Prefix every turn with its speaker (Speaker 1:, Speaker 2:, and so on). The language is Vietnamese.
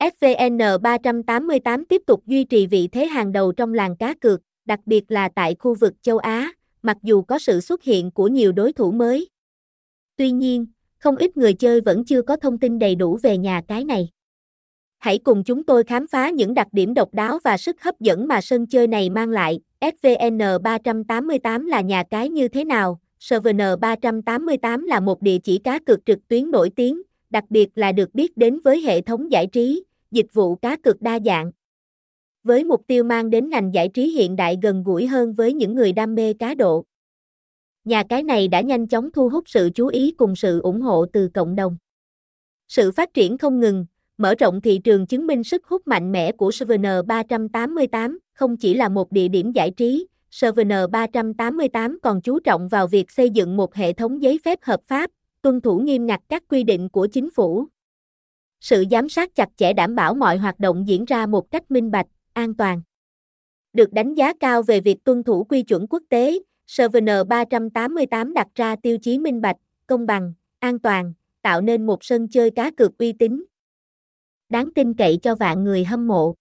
Speaker 1: svn 388 tiếp tục duy trì vị thế hàng đầu trong làng cá cược, đặc biệt là tại khu vực châu Á, mặc dù có sự xuất hiện của nhiều đối thủ mới. Tuy nhiên, không ít người chơi vẫn chưa có thông tin đầy đủ về nhà cái này. Hãy cùng chúng tôi khám phá những đặc điểm độc đáo và sức hấp dẫn mà sân chơi này mang lại. SVN 388 là nhà cái như thế nào? SVN 388 là một địa chỉ cá cược trực tuyến nổi tiếng, đặc biệt là được biết đến với hệ thống giải trí, dịch vụ cá cược đa dạng. Với mục tiêu mang đến ngành giải trí hiện đại gần gũi hơn với những người đam mê cá độ. Nhà cái này đã nhanh chóng thu hút sự chú ý cùng sự ủng hộ từ cộng đồng. Sự phát triển không ngừng, mở rộng thị trường chứng minh sức hút mạnh mẽ của Seven 388, không chỉ là một địa điểm giải trí, Seven 388 còn chú trọng vào việc xây dựng một hệ thống giấy phép hợp pháp, tuân thủ nghiêm ngặt các quy định của chính phủ. Sự giám sát chặt chẽ đảm bảo mọi hoạt động diễn ra một cách minh bạch, an toàn. Được đánh giá cao về việc tuân thủ quy chuẩn quốc tế, SVN 388 đặt ra tiêu chí minh bạch, công bằng, an toàn, tạo nên một sân chơi cá cược uy tín. Đáng tin cậy cho vạn người hâm mộ.